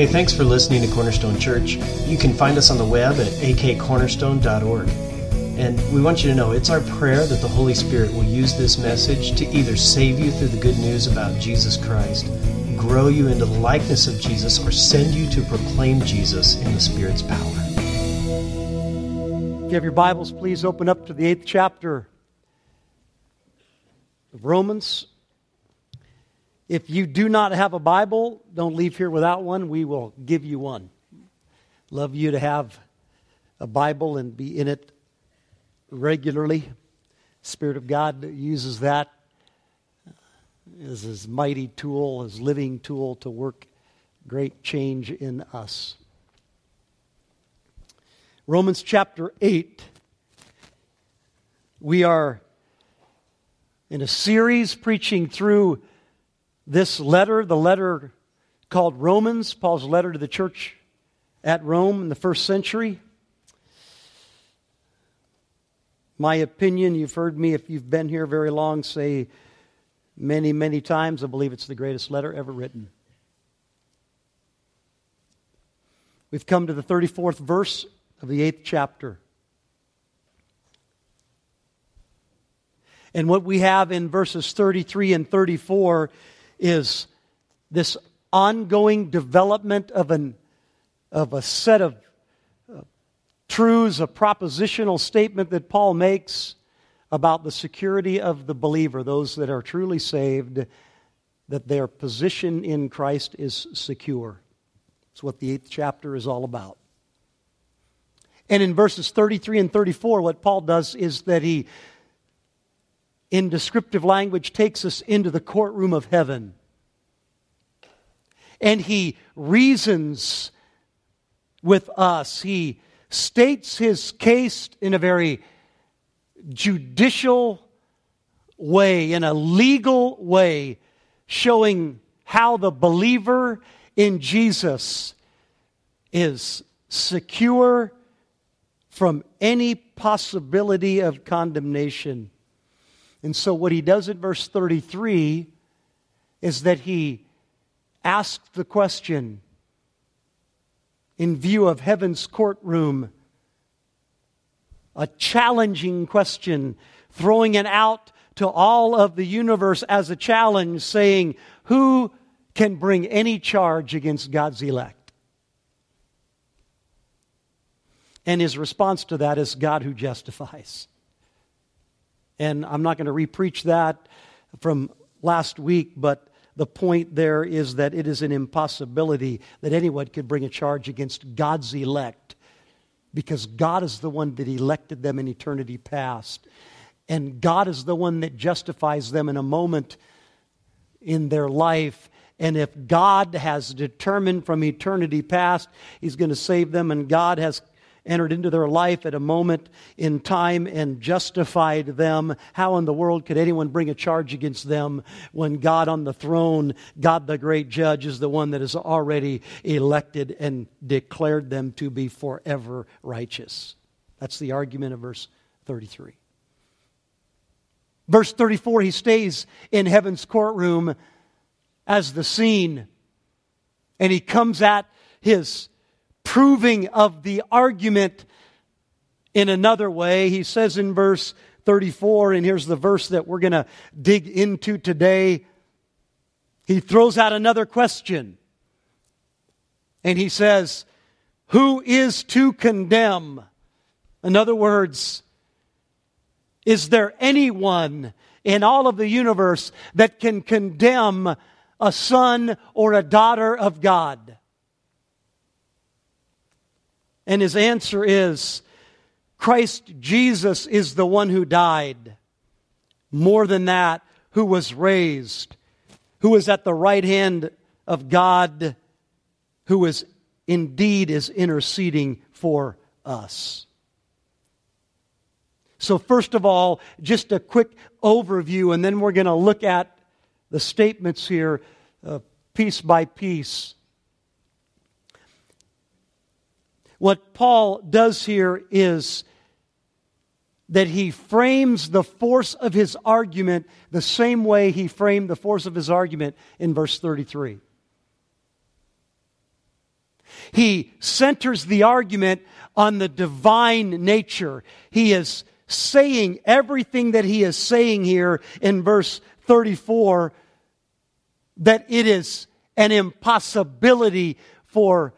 Hey, thanks for listening to Cornerstone Church. You can find us on the web at akcornerstone.org. And we want you to know it's our prayer that the Holy Spirit will use this message to either save you through the good news about Jesus Christ, grow you into the likeness of Jesus, or send you to proclaim Jesus in the Spirit's power. If you have your Bibles, please open up to the eighth chapter of Romans. If you do not have a Bible, don't leave here without one. We will give you one. Love you to have a Bible and be in it regularly. Spirit of God uses that as his mighty tool, his living tool to work great change in us. Romans chapter 8. We are in a series preaching through this letter, the letter called Romans, Paul's letter to the church at Rome in the first century. My opinion, you've heard me if you've been here very long say many, many times, I believe it's the greatest letter ever written. We've come to the 34th verse of the eighth chapter. And what we have in verses 33 and 34 is this ongoing development of, an, of a set of uh, truths, a propositional statement that Paul makes about the security of the believer, those that are truly saved, that their position in Christ is secure. It's what the eighth chapter is all about. And in verses 33 and 34, what Paul does is that he in descriptive language, takes us into the courtroom of heaven. And he reasons with us. He states his case in a very judicial way, in a legal way, showing how the believer in Jesus is secure from any possibility of condemnation. And so, what he does in verse 33 is that he asks the question in view of heaven's courtroom, a challenging question, throwing it out to all of the universe as a challenge, saying, Who can bring any charge against God's elect? And his response to that is God who justifies. And I'm not going to repreach that from last week, but the point there is that it is an impossibility that anyone could bring a charge against God's elect because God is the one that elected them in eternity past. And God is the one that justifies them in a moment in their life. And if God has determined from eternity past, He's going to save them, and God has entered into their life at a moment in time and justified them. How in the world could anyone bring a charge against them when God on the throne, God the great judge, is the one that has already elected and declared them to be forever righteous? That's the argument of verse 33. Verse 34, he stays in heaven's courtroom as the scene, and he comes at his proving of the argument in another way. He says in verse 34, and here's the verse that we're going to dig into today. He throws out another question. And he says, Who is to condemn? In other words, is there anyone in all of the universe that can condemn a son or a daughter of God? And his answer is Christ Jesus is the one who died. More than that, who was raised, who is at the right hand of God, who is indeed is interceding for us. So, first of all, just a quick overview, and then we're going to look at the statements here uh, piece by piece. What Paul does here is that he frames the force of his argument the same way he framed the force of his argument in verse 33. He centers the argument on the divine nature. He is saying everything that he is saying here in verse 34 that it is an impossibility for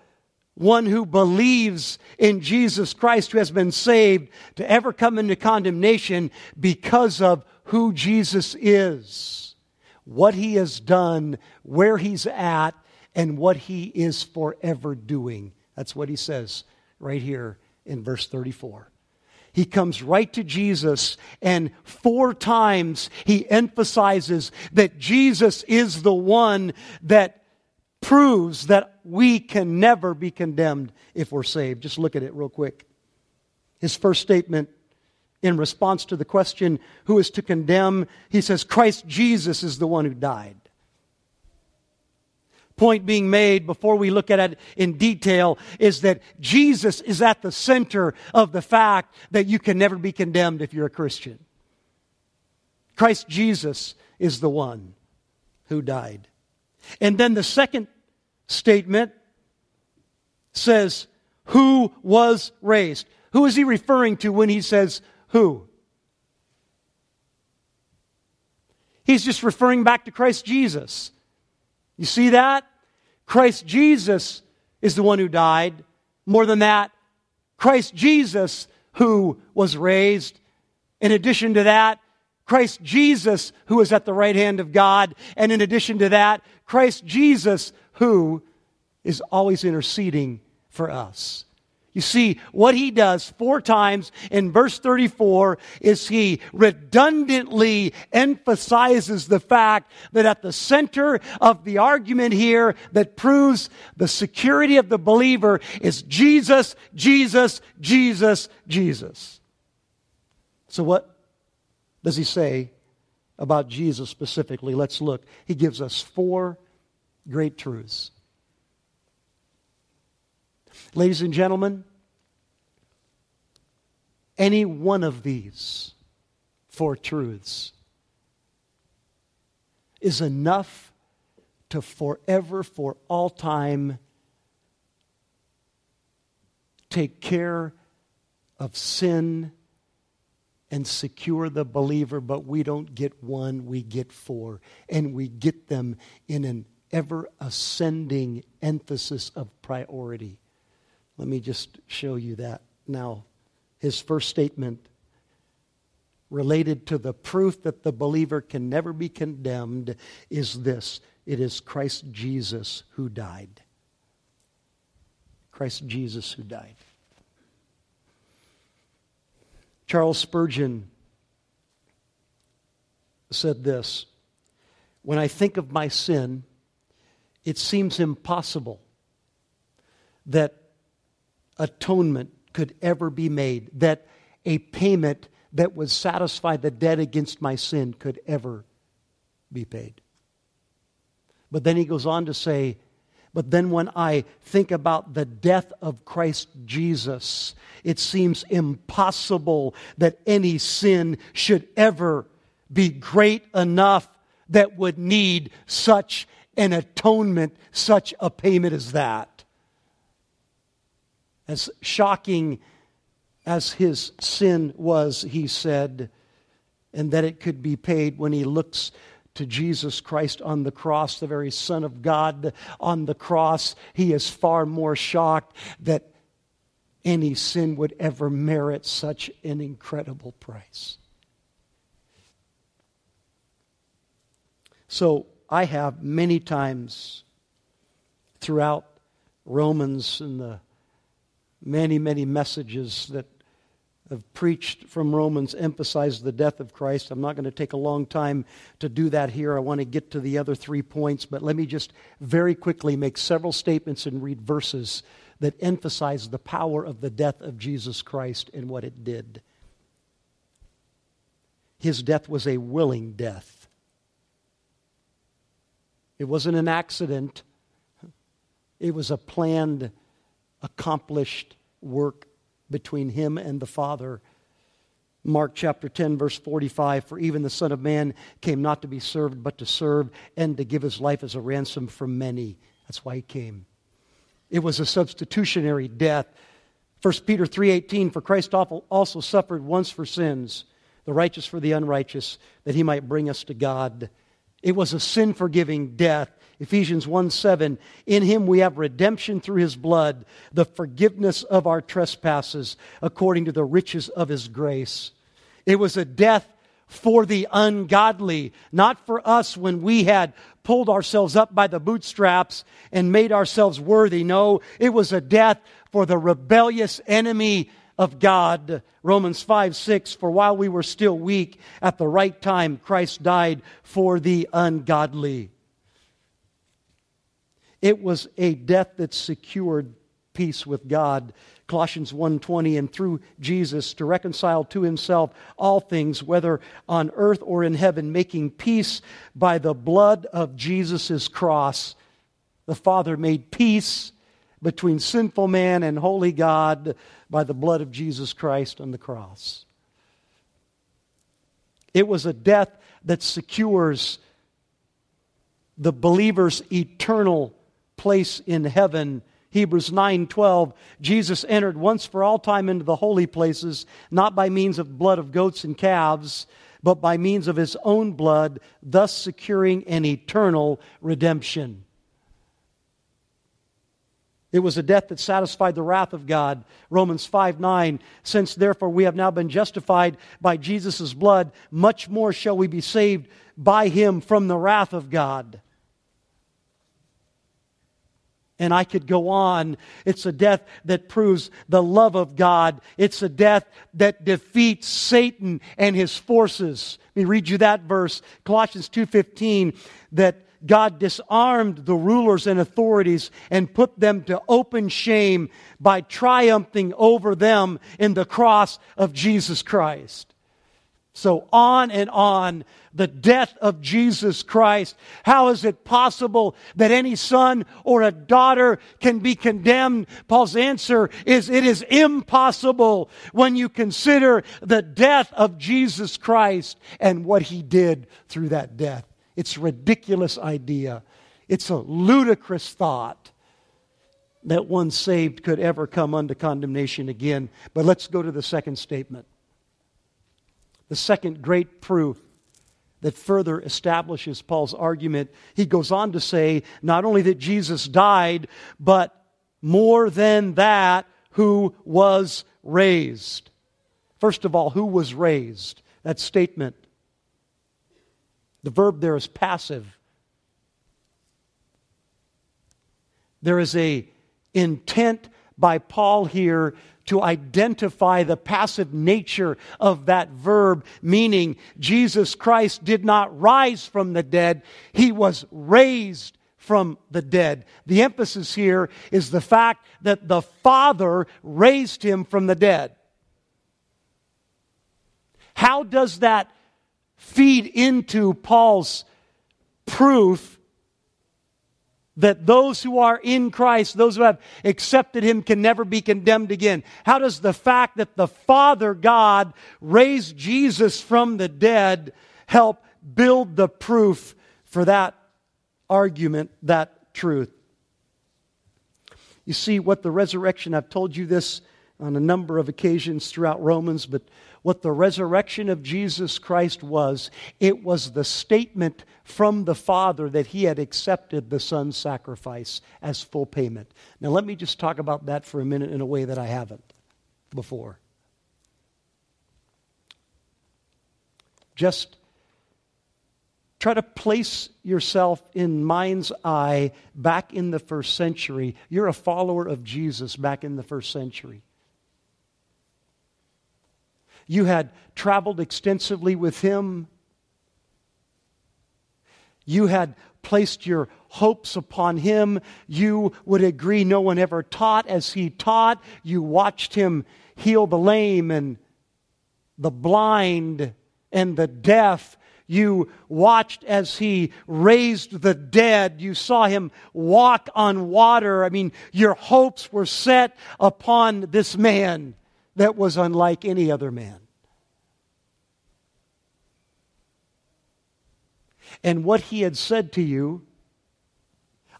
one who believes in Jesus Christ, who has been saved, to ever come into condemnation because of who Jesus is, what he has done, where he's at, and what he is forever doing. That's what he says right here in verse 34. He comes right to Jesus, and four times he emphasizes that Jesus is the one that proves that we can never be condemned if we're saved. Just look at it real quick. His first statement in response to the question, Who is to condemn? He says, Christ Jesus is the one who died point being made before we look at it in detail is that Jesus is at the center of the fact that you can never be condemned if you're a Christian. Christ Jesus is the one who died. And then the second statement says, Who was raised? Who is he referring to when he says who? He's just referring back to Christ Jesus. You see that? Christ Jesus is the one who died. More than that, Christ Jesus who was raised. In addition to that, Christ Jesus who is at the right hand of God. And in addition to that, Christ Jesus who is always interceding for us. You see, what he does four times in verse 34 is he redundantly emphasizes the fact that at the center of the argument here that proves the security of the believer is Jesus, Jesus, Jesus, Jesus. So, what does he say about Jesus specifically? Let's look. He gives us four great truths. Ladies and gentlemen, any one of these four truths is enough to forever, for all time, take care of sin and secure the believer, but we don't get one, we get four. And we get them in an ever ascending emphasis of priority. Let me just show you that now. His first statement related to the proof that the believer can never be condemned is this it is Christ Jesus who died. Christ Jesus who died. Charles Spurgeon said this When I think of my sin, it seems impossible that atonement could ever be made, that a payment that would satisfy the debt against my sin could ever be paid. But then he goes on to say, but then when I think about the death of Christ Jesus, it seems impossible that any sin should ever be great enough that would need such an atonement, such a payment as that. As shocking as his sin was, he said, and that it could be paid when he looks to Jesus Christ on the cross, the very Son of God on the cross, he is far more shocked that any sin would ever merit such an incredible price. So I have many times throughout Romans and the many, many messages that have preached from Romans emphasize the death of Christ. I'm not going to take a long time to do that here. I want to get to the other three points, but let me just very quickly make several statements and read verses that emphasize the power of the death of Jesus Christ and what it did. His death was a willing death. It wasn't an accident. It was a planned accomplished work between him and the Father. Mark chapter 10, verse 45 For even the Son of Man came not to be served, but to serve and to give his life as a ransom for many. That's why he came. It was a substitutionary death. 1 Peter 3:18 for Christ also suffered once for sins, the righteous for the unrighteous, that he might bring us to God. It was a sin forgiving death. Ephesians 1 7, in him we have redemption through his blood, the forgiveness of our trespasses, according to the riches of his grace. It was a death for the ungodly, not for us when we had pulled ourselves up by the bootstraps and made ourselves worthy. No, it was a death for the rebellious enemy of God. Romans 5 6, for while we were still weak, at the right time, Christ died for the ungodly. It was a death that secured peace with God. Colossians 1:20 and through Jesus to reconcile to himself all things whether on earth or in heaven making peace by the blood of Jesus' cross. The Father made peace between sinful man and holy God by the blood of Jesus Christ on the cross. It was a death that secures the believer's eternal place in heaven. Hebrews 9:12 Jesus entered once for all time into the holy places not by means of the blood of goats and calves but by means of his own blood thus securing an eternal redemption. It was a death that satisfied the wrath of God. Romans 5 9. Since therefore we have now been justified by Jesus' blood, much more shall we be saved by him from the wrath of God. And I could go on. It's a death that proves the love of God. It's a death that defeats Satan and his forces. Let me read you that verse, Colossians 2:15, that God disarmed the rulers and authorities and put them to open shame by triumphing over them in the cross of Jesus Christ. So on and on, the death of Jesus Christ. How is it possible that any son or a daughter can be condemned? Paul's answer is it is impossible when you consider the death of Jesus Christ and what he did through that death. It's a ridiculous idea. It's a ludicrous thought that one saved could ever come under condemnation again. But let's go to the second statement. The second great proof that further establishes Paul's argument. He goes on to say not only that Jesus died, but more than that, who was raised. First of all, who was raised? That statement the verb there is passive. There is a intent by Paul here to identify the passive nature of that verb, meaning Jesus Christ did not rise from the dead, he was raised from the dead. The emphasis here is the fact that the Father raised him from the dead. How does that feed into Paul's proof that those who are in Christ, those who have accepted Him, can never be condemned again? How does the fact that the Father God raised Jesus from the dead help build the proof for that argument, that truth? You see, what the resurrection, I've told you this on a number of occasions throughout Romans, but what the resurrection of Jesus Christ was, it was the statement from the Father that he had accepted the Son's sacrifice as full payment. Now, let me just talk about that for a minute in a way that I haven't before. Just try to place yourself in mind's eye back in the first century. You're a follower of Jesus back in the first century. You had traveled extensively with him. You had placed your hopes upon him. You would agree no one ever taught as he taught. You watched him heal the lame and the blind and the deaf. You watched as he raised the dead. You saw him walk on water. I mean, your hopes were set upon this man that was unlike any other man. And what he had said to you,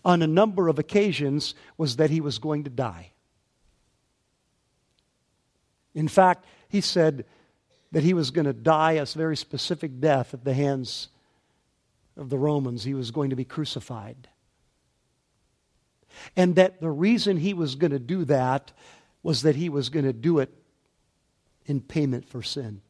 on a number of occasions was that he was going to die. In fact, he said that he was going to die a very specific death at the hands of the Romans. He was going to be crucified. And that the reason he was going to do that was that he was going to do it in payment for sin.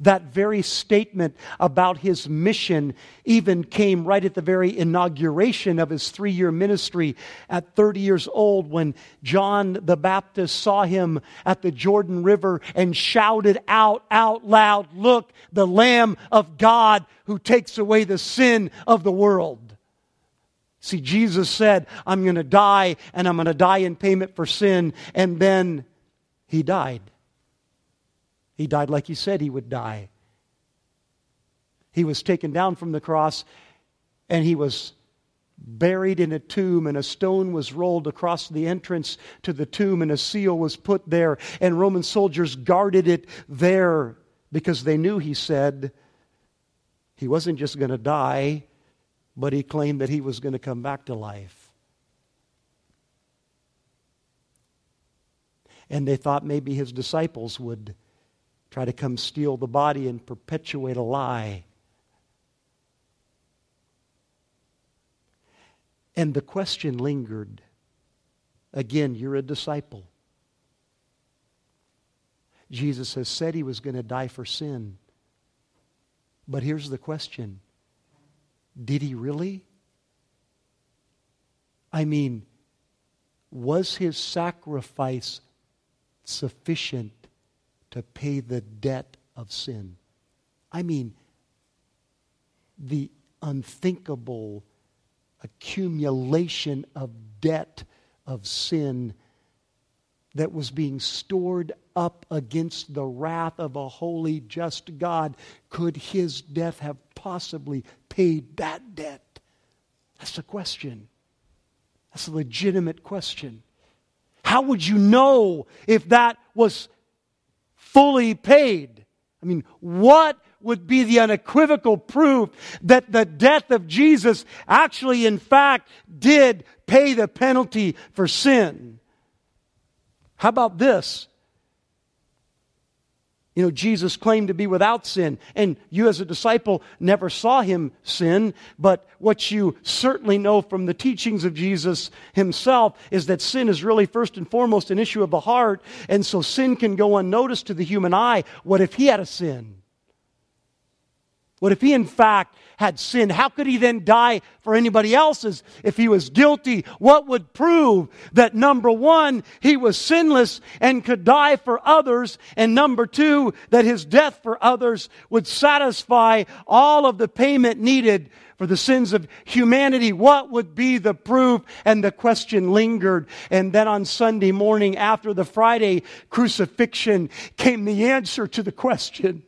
That very statement about his mission even came right at the very inauguration of his three year ministry at 30 years old when John the Baptist saw him at the Jordan River and shouted out, out loud, Look, the Lamb of God who takes away the sin of the world. See, Jesus said, I'm going to die and I'm going to die in payment for sin. And then he died. He died like he said he would die. He was taken down from the cross and he was buried in a tomb, and a stone was rolled across the entrance to the tomb, and a seal was put there, and Roman soldiers guarded it there because they knew, he said, he wasn't just going to die, but he claimed that he was going to come back to life. And they thought maybe his disciples would try to come steal the body and perpetuate a lie. And the question lingered. Again, you're a disciple. Jesus has said he was going to die for sin. But here's the question Did he really? I mean, was his sacrifice sufficient to pay the debt of sin. I mean, the unthinkable accumulation of debt of sin that was being stored up against the wrath of a holy, just God. Could his death have possibly paid that debt? That's the question. That's a legitimate question. How would you know if that was fully paid. I mean, what would be the unequivocal proof that the death of Jesus actually, in fact, did pay the penalty for sin? How about this? You know, Jesus claimed to be without sin, and you as a disciple never saw him sin, but what you certainly know from the teachings of Jesus himself is that sin is really first and foremost an issue of the heart, and so sin can go unnoticed to the human eye. What if he had a sin? What if he, in fact, had sinned? How could he then die for anybody else's if he was guilty? What would prove that number one, he was sinless and could die for others, and number two, that his death for others would satisfy all of the payment needed for the sins of humanity. What would be the proof? And the question lingered. And then on Sunday morning after the Friday crucifixion came the answer to the question.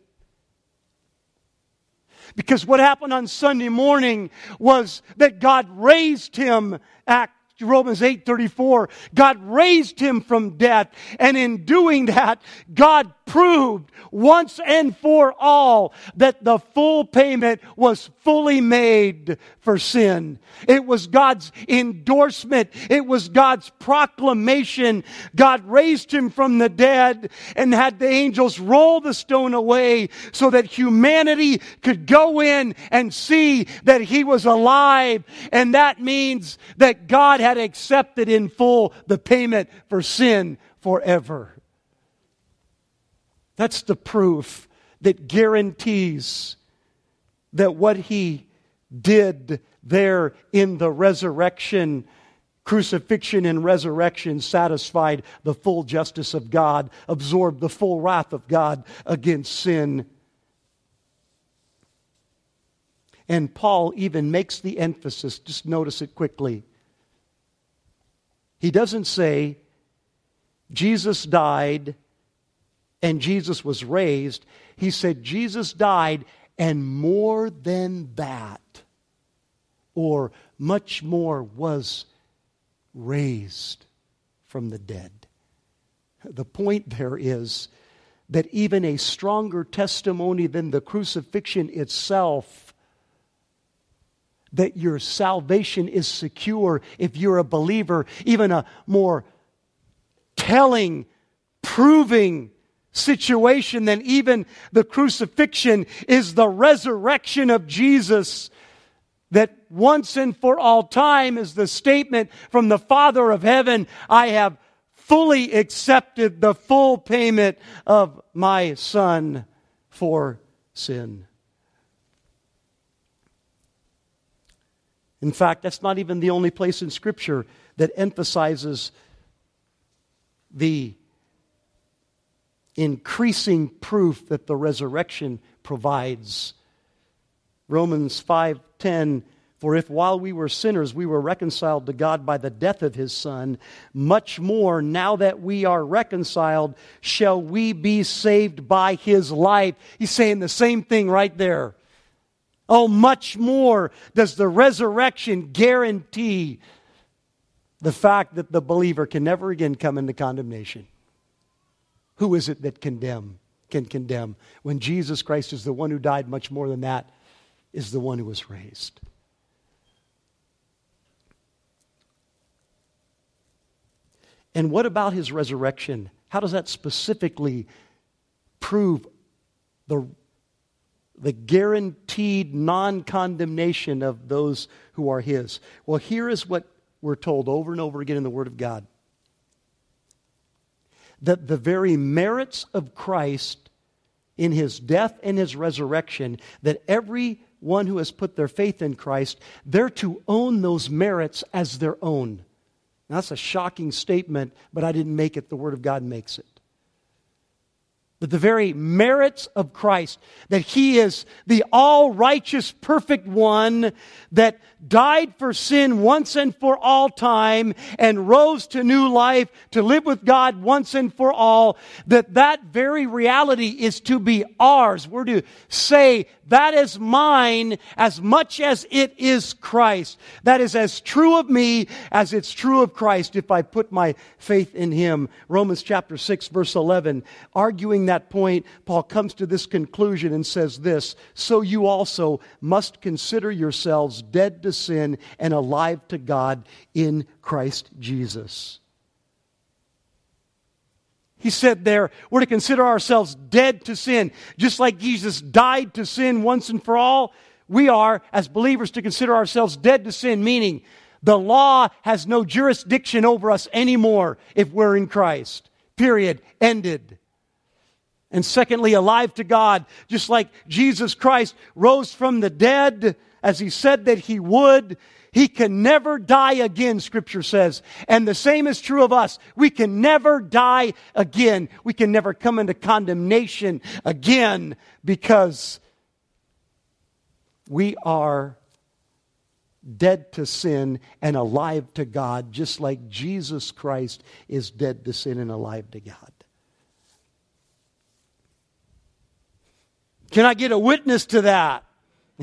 Because what happened on Sunday morning was that God raised him, Act Romans 8:34 God raised him from death. And in doing that God proved once and for all that the full payment was fully made for sin. It was God's endorsement. It was God's proclamation. God raised him from the dead and had the angels roll the stone away so that humanity could go in and see that he was alive. And that means that God had accepted in full the payment for sin forever. That's the proof that guarantees that what he did there in the resurrection, crucifixion and resurrection satisfied the full justice of God, absorbed the full wrath of God against sin. And Paul even makes the emphasis, just notice it quickly. He doesn't say, Jesus died and Jesus was raised, he said Jesus died, and more than that, or much more, was raised from the dead. The point there is that even a stronger testimony than the crucifixion itself that your salvation is secure if you're a believer. Even a more telling, proving situation than even the crucifixion is the resurrection of Jesus. That once and for all time is the statement from the Father of heaven I have fully accepted the full payment of my Son for sin. In fact, that's not even the only place in Scripture that emphasizes the increasing proof that the resurrection provides. Romans 5:10 for if while we were sinners we were reconciled to God by the death of his son much more now that we are reconciled shall we be saved by his life. He's saying the same thing right there. Oh much more does the resurrection guarantee the fact that the believer can never again come into condemnation who is it that condemn, can condemn? When Jesus Christ is the one who died, much more than that, is the one who was raised. And what about his resurrection? How does that specifically prove the, the guaranteed non condemnation of those who are his? Well, here is what we're told over and over again in the Word of God that the very merits of Christ in his death and his resurrection, that everyone who has put their faith in Christ, they're to own those merits as their own. Now, that's a shocking statement, but I didn't make it. The Word of God makes it that the very merits of Christ, that He is the all righteous, perfect one that died for sin once and for all time and rose to new life to live with God once and for all, that that very reality is to be ours. We're to say, that is mine as much as it is Christ. That is as true of me as it's true of Christ if I put my faith in Him. Romans chapter 6 verse 11, arguing that point, Paul comes to this conclusion and says this, so you also must consider yourselves dead to sin and alive to God in Christ Jesus. He said there, we're to consider ourselves dead to sin. Just like Jesus died to sin once and for all, we are, as believers, to consider ourselves dead to sin, meaning the law has no jurisdiction over us anymore if we're in Christ. Period. Ended. And secondly, alive to God, just like Jesus Christ rose from the dead as he said that he would. He can never die again, scripture says. And the same is true of us. We can never die again. We can never come into condemnation again because we are dead to sin and alive to God, just like Jesus Christ is dead to sin and alive to God. Can I get a witness to that?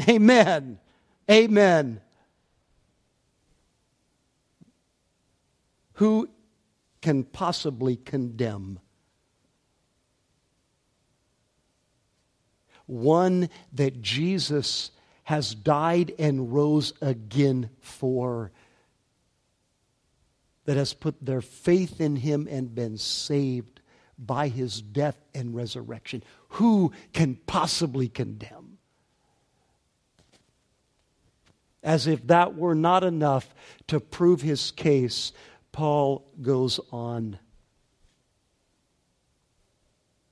Amen. Amen. Who can possibly condemn? One that Jesus has died and rose again for, that has put their faith in him and been saved by his death and resurrection. Who can possibly condemn? As if that were not enough to prove his case, Paul goes on.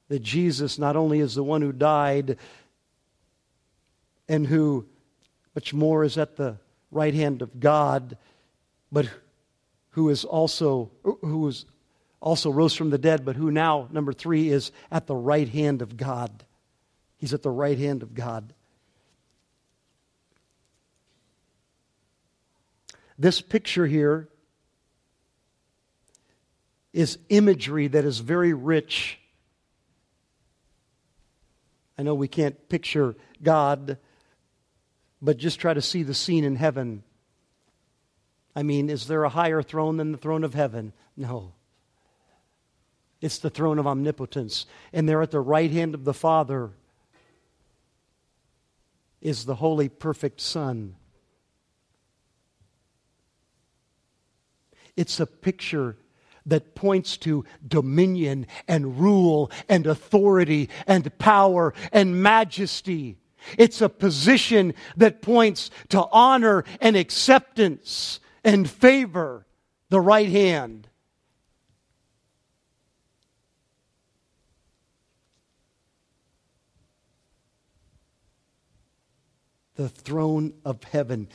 That Jesus not only is the one who died and who much more is at the right hand of God, but who is also who is also rose from the dead, but who now, number three, is at the right hand of God. He's at the right hand of God. This picture here is imagery that is very rich. I know we can't picture God, but just try to see the scene in heaven. I mean, is there a higher throne than the throne of heaven? No. It's the throne of omnipotence. And there at the right hand of the Father is the holy, perfect Son. It's a picture that points to dominion and rule and authority and power and majesty. It's a position that points to honor and acceptance and favor, the right hand. The throne of heaven.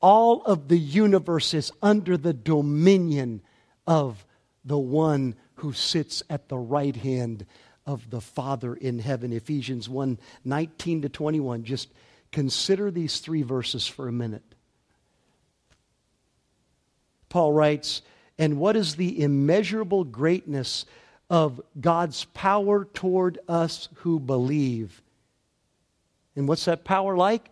All of the universe is under the dominion of the one who sits at the right hand of the Father in heaven. Ephesians 1 19 to 21. Just consider these three verses for a minute. Paul writes, And what is the immeasurable greatness of God's power toward us who believe? And what's that power like?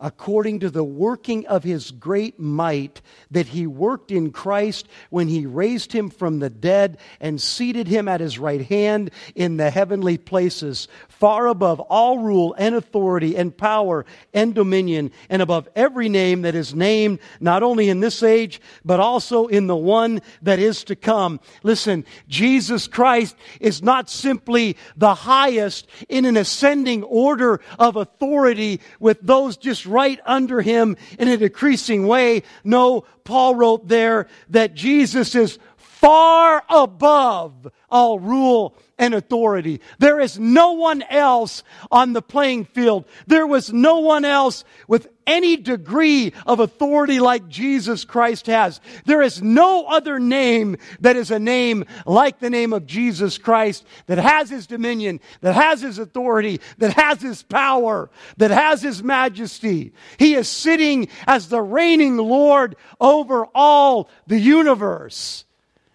According to the working of his great might that he worked in Christ when he raised him from the dead and seated him at his right hand in the heavenly places, far above all rule and authority and power and dominion, and above every name that is named, not only in this age, but also in the one that is to come. Listen, Jesus Christ is not simply the highest in an ascending order of authority with those just right under him in a decreasing way. No, Paul wrote there that Jesus is far above all rule and authority. There is no one else on the playing field. There was no one else with any degree of authority like Jesus Christ has. There is no other name that is a name like the name of Jesus Christ that has his dominion, that has his authority, that has his power, that has his majesty. He is sitting as the reigning Lord over all the universe.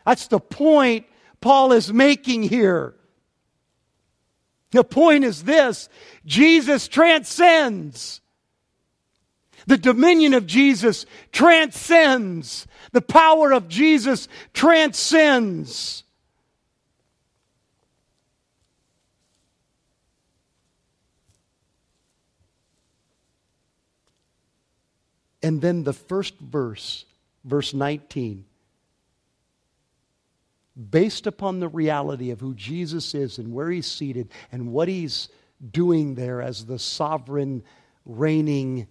That's the point Paul is making here. The point is this Jesus transcends. The dominion of Jesus transcends. The power of Jesus transcends. And then the first verse, verse 19 based upon the reality of who Jesus is and where he's seated and what he's doing there as the sovereign, reigning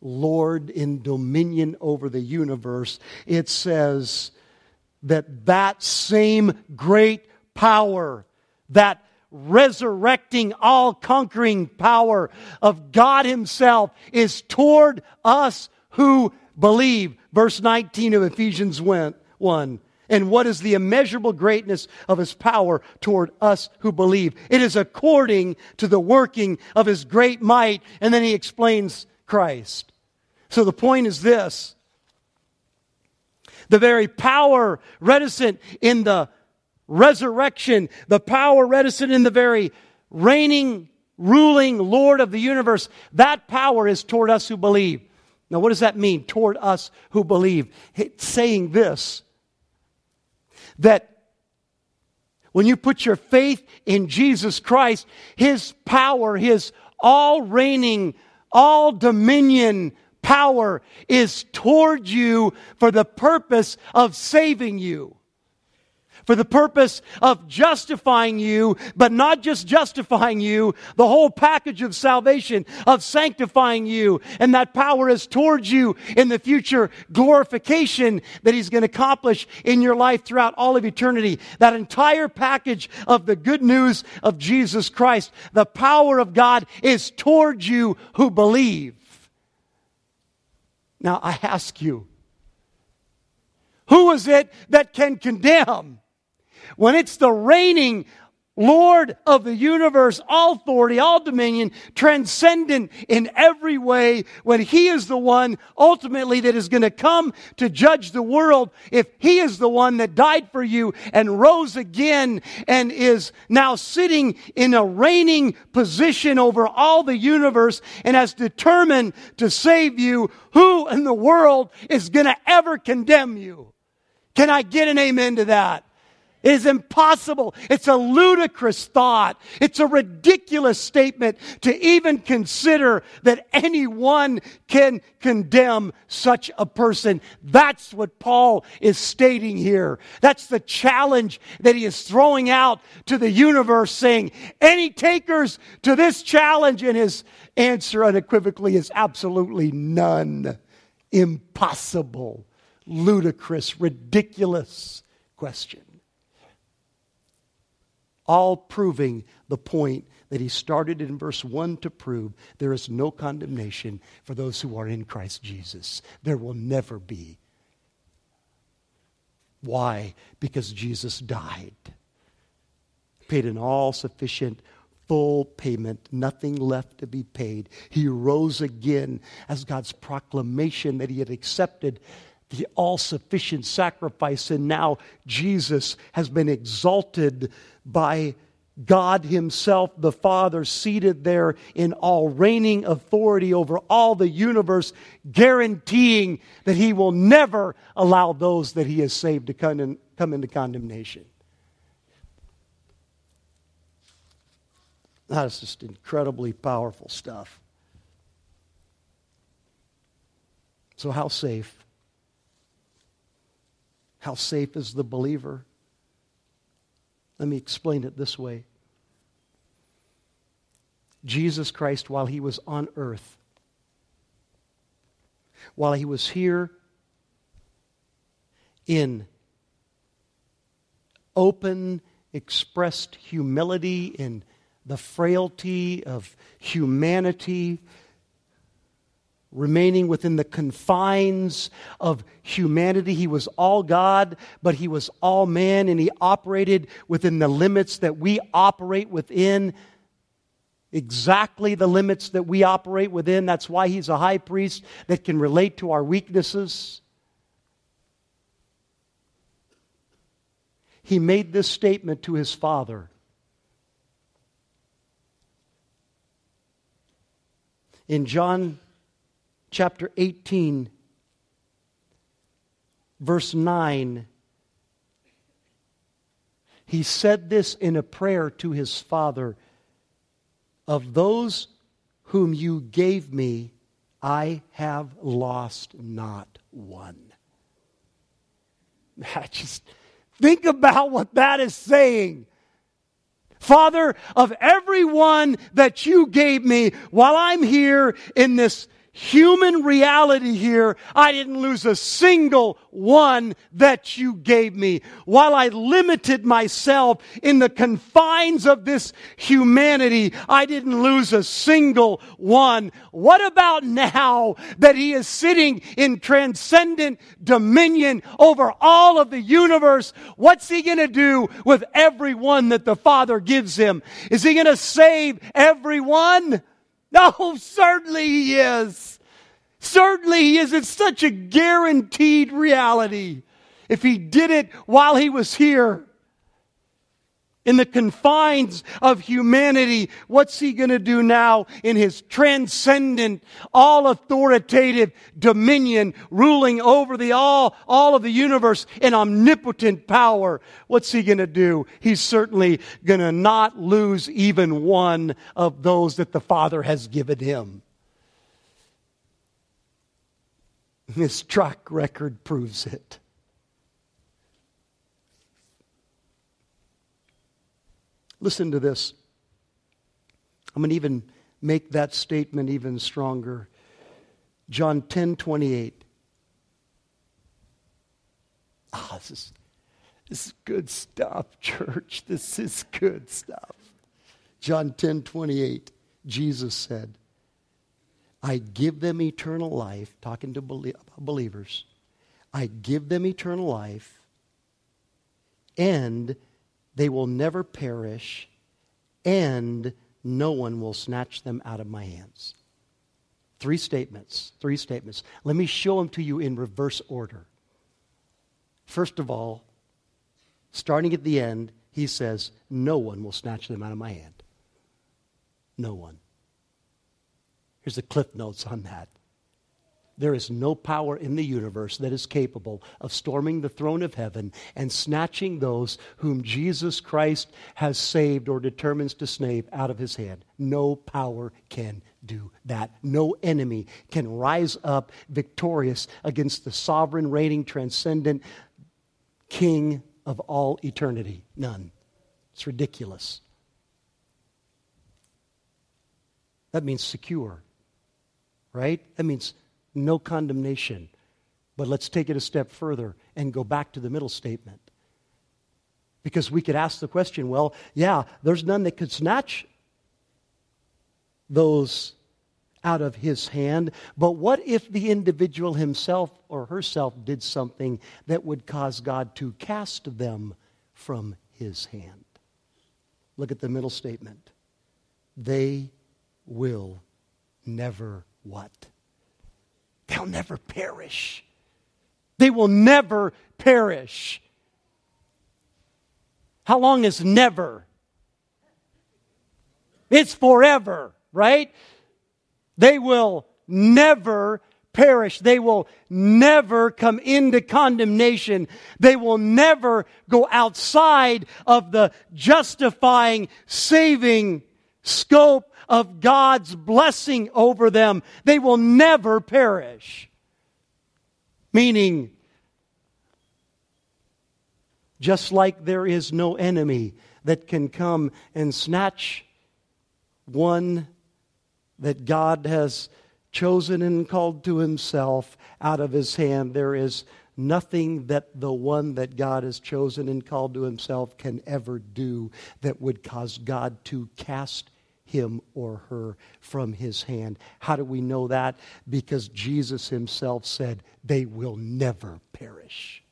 Lord in dominion over the universe, it says that that same great power, that resurrecting, all conquering power of God Himself is toward us who believe. Verse 19 of Ephesians 1 and what is the immeasurable greatness of his power toward us who believe. It is according to the working of his great might. And then he explains Christ. So the point is this the very power reticent in the resurrection, the power reticent in the very reigning, ruling Lord of the universe, that power is toward us who believe. Now, what does that mean? Toward us who believe. It's saying this that when you put your faith in Jesus Christ, His power, His all reigning, all dominion power is toward you for the purpose of saving you for the purpose of justifying you, but not just justifying you, the whole package of salvation, of sanctifying you. And that power is towards you in the future glorification that He's going to accomplish in your life throughout all of eternity. That entire package of the good news of Jesus Christ, the power of God is towards you who believe. Now I ask you, who is it that can condemn? When it's the reigning Lord of the universe, all authority, all dominion, transcendent in every way, when He is the one ultimately that is going to come to judge the world, if He is the one that died for you and rose again and is now sitting in a reigning position over all the universe and has determined to save you, who in the world is going to ever condemn you? Can I get an amen to that? It is impossible. It's a ludicrous thought. It's a ridiculous statement to even consider that anyone can condemn such a person. That's what Paul is stating here. That's the challenge that he is throwing out to the universe, saying, Any takers to this challenge? And his answer unequivocally is absolutely none. Impossible, ludicrous, ridiculous question all proving the point that he started in verse 1 to prove there is no condemnation for those who are in Christ Jesus. There will never be. Why? Because Jesus died, paid an all sufficient full payment, nothing left to be paid. He rose again as God's proclamation that he had accepted the all sufficient sacrifice, and now Jesus has been exalted by God Himself, the Father, seated there in all reigning authority over all the universe, guaranteeing that He will never allow those that He has saved to come, in, come into condemnation. That is just incredibly powerful stuff. So, how safe? How safe is the believer? Let me explain it this way Jesus Christ, while he was on earth, while he was here in open, expressed humility in the frailty of humanity, remaining within the confines of humanity. He was all God, but he was all man, and he operated within the limits that we operate within. Exactly the limits that we operate within. That's why he's a high priest that can relate to our weaknesses. He made this statement to his father. In John chapter 18, verse 9, he said this in a prayer to his father Of those whom you gave me, I have lost not one. I just think about what that is saying. Father, of everyone that you gave me while I'm here in this human reality here, I didn't lose a single one that you gave me. While I limited myself in the confines of this humanity, I didn't lose a single one. What about now that he is sitting in transcendent dominion over all of the universe? What's he going to do with everyone that the Father gives him? Is he going to save everyone? No, certainly he is. Certainly he is. It's such a guaranteed reality. If he did it while he was here, in the confines of humanity, what's he going to do now in his transcendent, all authoritative dominion, ruling over the all, all of the universe in omnipotent power? What's he going to do? He's certainly going to not lose even one of those that the Father has given him. His track record proves it. Listen to this. I'm going to even make that statement even stronger. John 10 28. Ah, this is, this is good stuff, church. This is good stuff. John 10 28, Jesus said, I give them eternal life, talking to believers. I give them eternal life, and they will never perish, and no one will snatch them out of my hands. Three statements. Three statements. Let me show them to you in reverse order. First of all, starting at the end, he says, No one will snatch them out of my hand. No one. Here's the cliff notes on that. There is no power in the universe that is capable of storming the throne of heaven and snatching those whom Jesus Christ has saved or determines to save out of his hand. No power can do that. No enemy can rise up victorious against the sovereign, reigning, transcendent King of all eternity. None. It's ridiculous. That means secure, right? That means no condemnation. But let's take it a step further and go back to the middle statement. Because we could ask the question well, yeah, there's none that could snatch those out of his hand. But what if the individual himself or herself did something that would cause God to cast them from his hand? Look at the middle statement. They will never what? They'll never perish. They will never perish. How long is never? It's forever, right? They will never perish. They will never come into condemnation. They will never go outside of the justifying, saving scope of God's blessing over them. They will never perish. Meaning, just like there is no enemy that can come and snatch one that God has chosen and called to himself out of his hand, there is nothing that the one that God has chosen and called to himself can ever do that would cause God to cast him or her from his hand. How do we know that? Because Jesus himself said, they will never perish.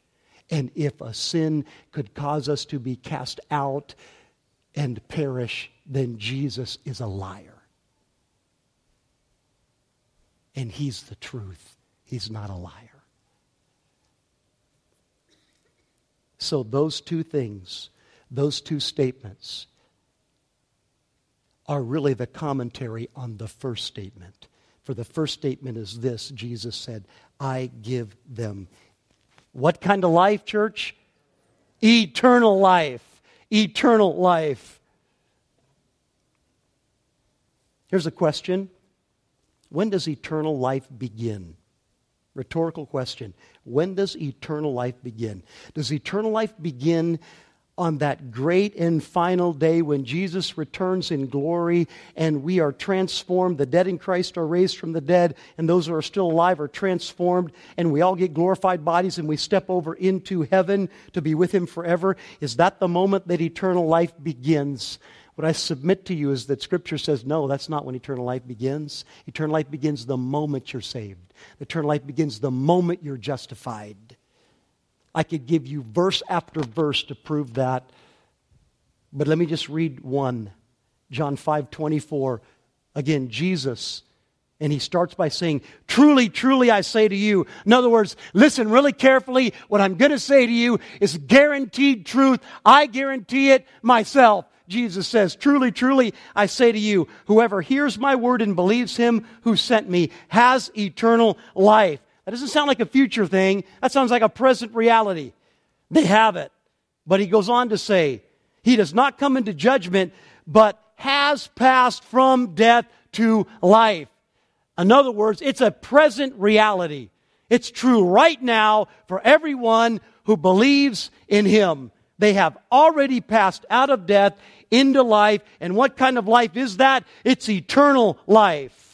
And if a sin could cause us to be cast out and perish, then Jesus is a liar. And he's the truth, he's not a liar. So, those two things, those two statements, are really the commentary on the first statement. For the first statement is this Jesus said, I give them. What kind of life, church? Eternal life. Eternal life. Here's a question When does eternal life begin? Rhetorical question. When does eternal life begin? Does eternal life begin on that great and final day when Jesus returns in glory and we are transformed. The dead in Christ are raised from the dead, and those who are still alive are transformed, and we all get glorified bodies and we step over into heaven to be with Him forever. Is that the moment that eternal life begins? What I submit to you is that Scripture says, no, that's not when eternal life begins. Eternal life begins the moment you're saved. Eternal life begins the moment you're justified. I could give you verse after verse to prove that. But let me just read one. John 5 24. Again, Jesus. And he starts by saying, Truly, truly, I say to you. In other words, listen really carefully. What I'm going to say to you is guaranteed truth. I guarantee it myself. Jesus says, Truly, truly, I say to you, whoever hears my word and believes him who sent me has eternal life. That doesn't sound like a future thing. That sounds like a present reality. They have it. But he goes on to say, He does not come into judgment, but has passed from death to life. In other words, it's a present reality. It's true right now for everyone who believes in Him. They have already passed out of death into life. And what kind of life is that? It's eternal life.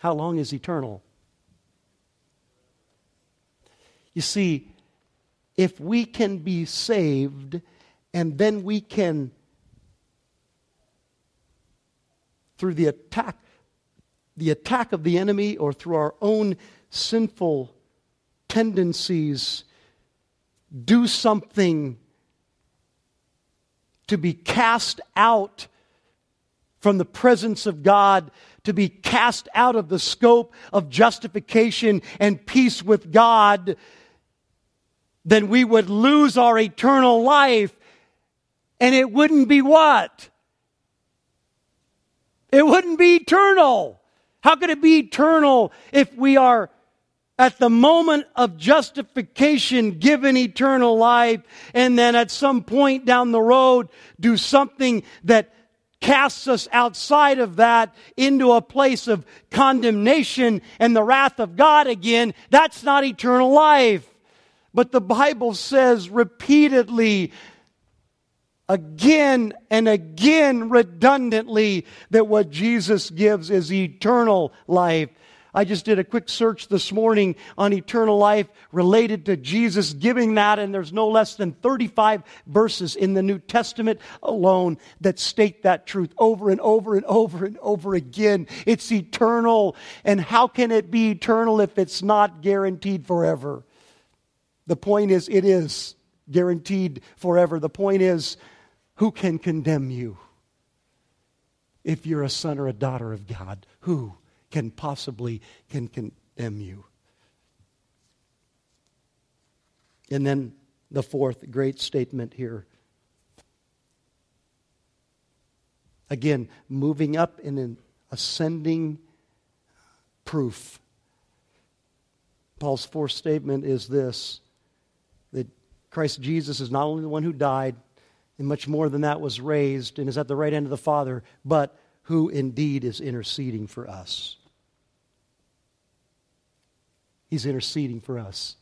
How long is eternal? You see, if we can be saved and then we can, through the attack, the attack of the enemy or through our own sinful tendencies, do something to be cast out from the presence of God to be cast out of the scope of justification and peace with God, then we would lose our eternal life. And it wouldn't be what? It wouldn't be eternal. How could it be eternal if we are at the moment of justification given eternal life and then at some point down the road do something that casts us outside of that into a place of condemnation and the wrath of God again, that's not eternal life. But the Bible says repeatedly, again and again, redundantly, that what Jesus gives is eternal life. I just did a quick search this morning on eternal life related to Jesus giving that, and there's no less than 35 verses in the New Testament alone that state that truth over and over and over and over again. It's eternal. And how can it be eternal if it's not guaranteed forever? The point is, it is guaranteed forever. The point is, who can condemn you if you're a son or a daughter of God? Who? Can possibly can condemn you. And then the fourth great statement here. Again, moving up in an ascending proof. Paul's fourth statement is this that Christ Jesus is not only the one who died, and much more than that was raised and is at the right hand of the Father, but who indeed is interceding for us. He's interceding for us.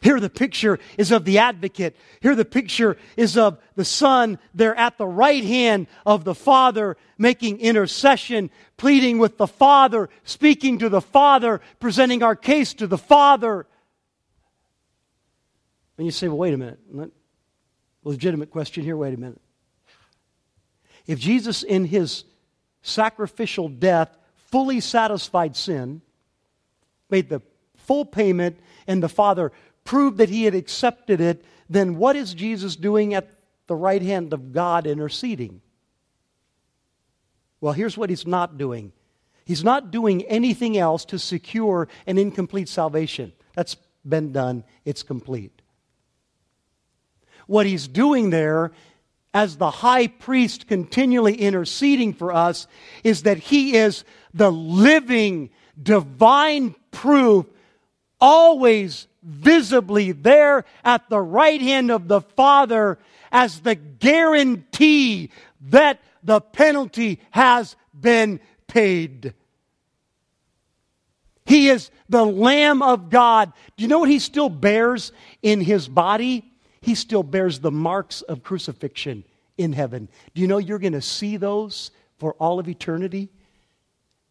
Here, the picture is of the advocate. Here, the picture is of the Son there at the right hand of the Father, making intercession, pleading with the Father, speaking to the Father, presenting our case to the Father. And you say, well, wait a minute. Legitimate question here. Wait a minute. If Jesus, in his sacrificial death, fully satisfied sin, made the full payment and the Father proved that he had accepted it, then what is Jesus doing at the right hand of God interceding? Well, here's what he's not doing he's not doing anything else to secure an incomplete salvation. That's been done, it's complete. What he's doing there as the high priest continually interceding for us is that he is the living divine proof always visibly there at the right hand of the Father as the guarantee that the penalty has been paid. He is the Lamb of God. Do you know what he still bears in his body? He still bears the marks of crucifixion in heaven. Do you know you're going to see those for all of eternity?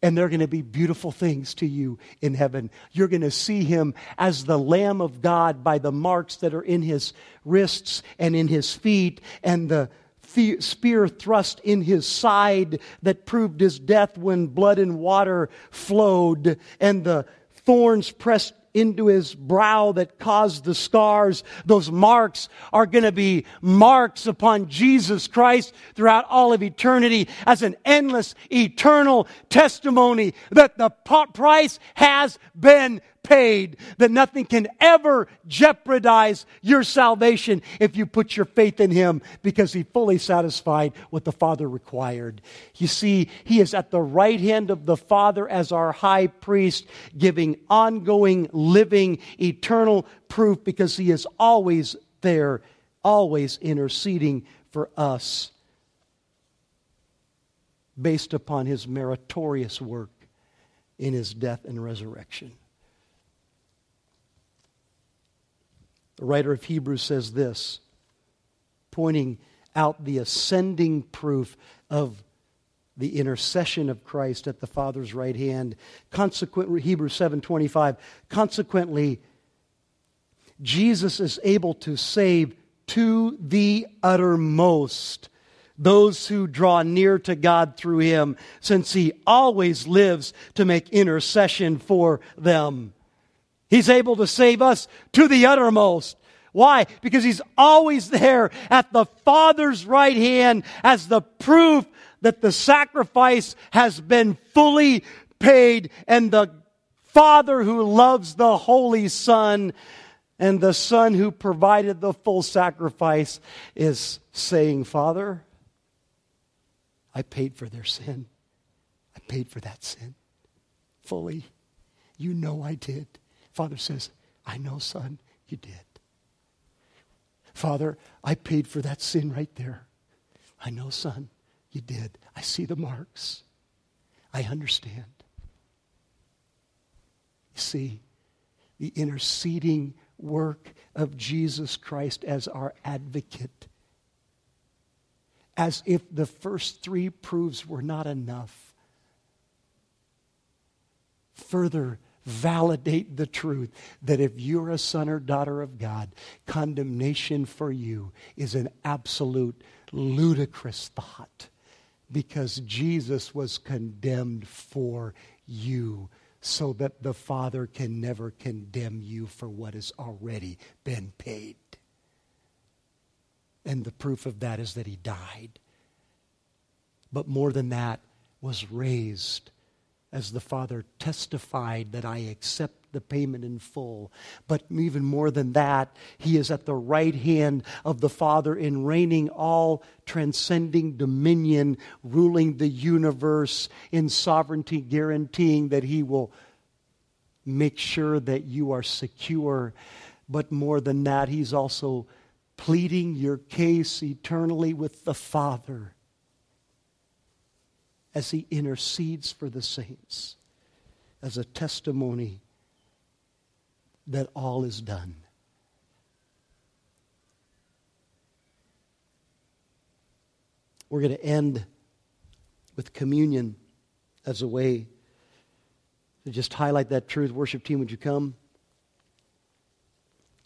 And they're going to be beautiful things to you in heaven. You're going to see him as the Lamb of God by the marks that are in his wrists and in his feet and the spear thrust in his side that proved his death when blood and water flowed and the thorns pressed into his brow that caused the scars. Those marks are going to be marks upon Jesus Christ throughout all of eternity as an endless, eternal testimony that the price has been paid, that nothing can ever jeopardize your salvation if you put your faith in Him because He fully satisfied what the Father required. You see, He is at the right hand of the Father as our high priest, giving ongoing, living, eternal proof because He is always there, always interceding for us based upon His meritorious work in His death and resurrection. The writer of Hebrews says this, pointing out the ascending proof of the intercession of Christ at the Father's right hand. Consequently, Hebrews 7:25, consequently Jesus is able to save to the uttermost those who draw near to God through him, since he always lives to make intercession for them. He's able to save us to the uttermost. Why? Because he's always there at the Father's right hand as the proof that the sacrifice has been fully paid and the Father who loves the Holy Son and the Son who provided the full sacrifice is saying, Father, I paid for their sin. I paid for that sin fully. You know I did. Father says, I know, son, you did. Father, I paid for that sin right there. I know, son, you did. I see the marks. I understand. You see, the interceding work of Jesus Christ as our advocate. As if the first three proofs were not enough. Further, validate the truth that if you're a son or daughter of God, condemnation for you is an absolute ludicrous thought because Jesus was condemned for you so that the Father can never condemn you for what has already been paid. And the proof of that is that he died. But more than that, was raised as the Father testified that I accept the payment in full. But even more than that, He is at the right hand of the Father in reigning all transcending dominion, ruling the universe in sovereignty, guaranteeing that He will make sure that you are secure. But more than that, He's also pleading your case eternally with the Father as he intercedes for the saints as a testimony that all is done. We're going to end with communion as a way to just highlight that truth. Worship team, would you come?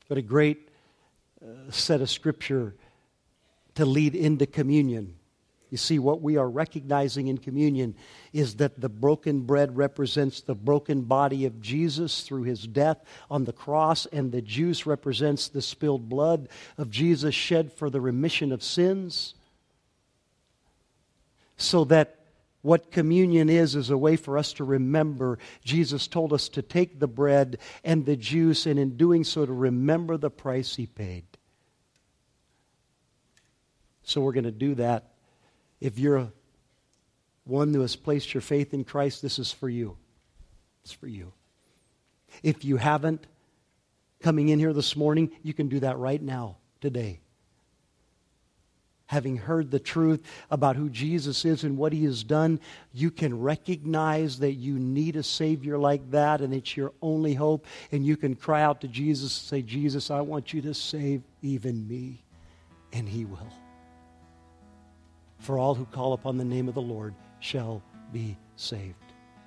What a great uh, set of scripture to lead into communion. You see, what we are recognizing in communion is that the broken bread represents the broken body of Jesus through his death on the cross, and the juice represents the spilled blood of Jesus shed for the remission of sins. So that what communion is, is a way for us to remember. Jesus told us to take the bread and the juice, and in doing so, to remember the price he paid. So we're going to do that if you're a, one who has placed your faith in Christ, this is for you. It's for you. If you haven't, coming in here this morning, you can do that right now, today. Having heard the truth about who Jesus is and what he has done, you can recognize that you need a Savior like that and it's your only hope. And you can cry out to Jesus and say, Jesus, I want you to save even me. And he will. For all who call upon the name of the Lord shall be saved.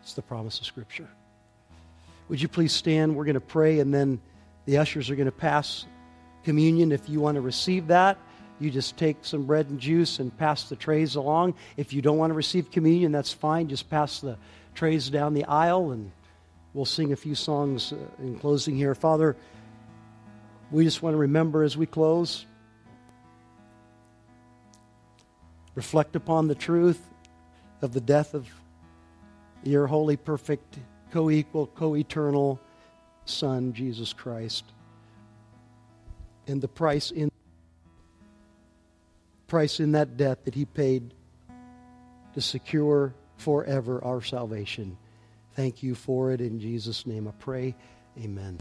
It's the promise of Scripture. Would you please stand? We're going to pray, and then the ushers are going to pass communion. If you want to receive that, you just take some bread and juice and pass the trays along. If you don't want to receive communion, that's fine. Just pass the trays down the aisle, and we'll sing a few songs uh, in closing here. Father, we just want to remember as we close reflect upon the truth of the death of your holy, perfect, co equal, co eternal Son, Jesus Christ. And the price in price in that death that he paid to secure forever our salvation. Thank you for it. In Jesus' name I pray. Amen.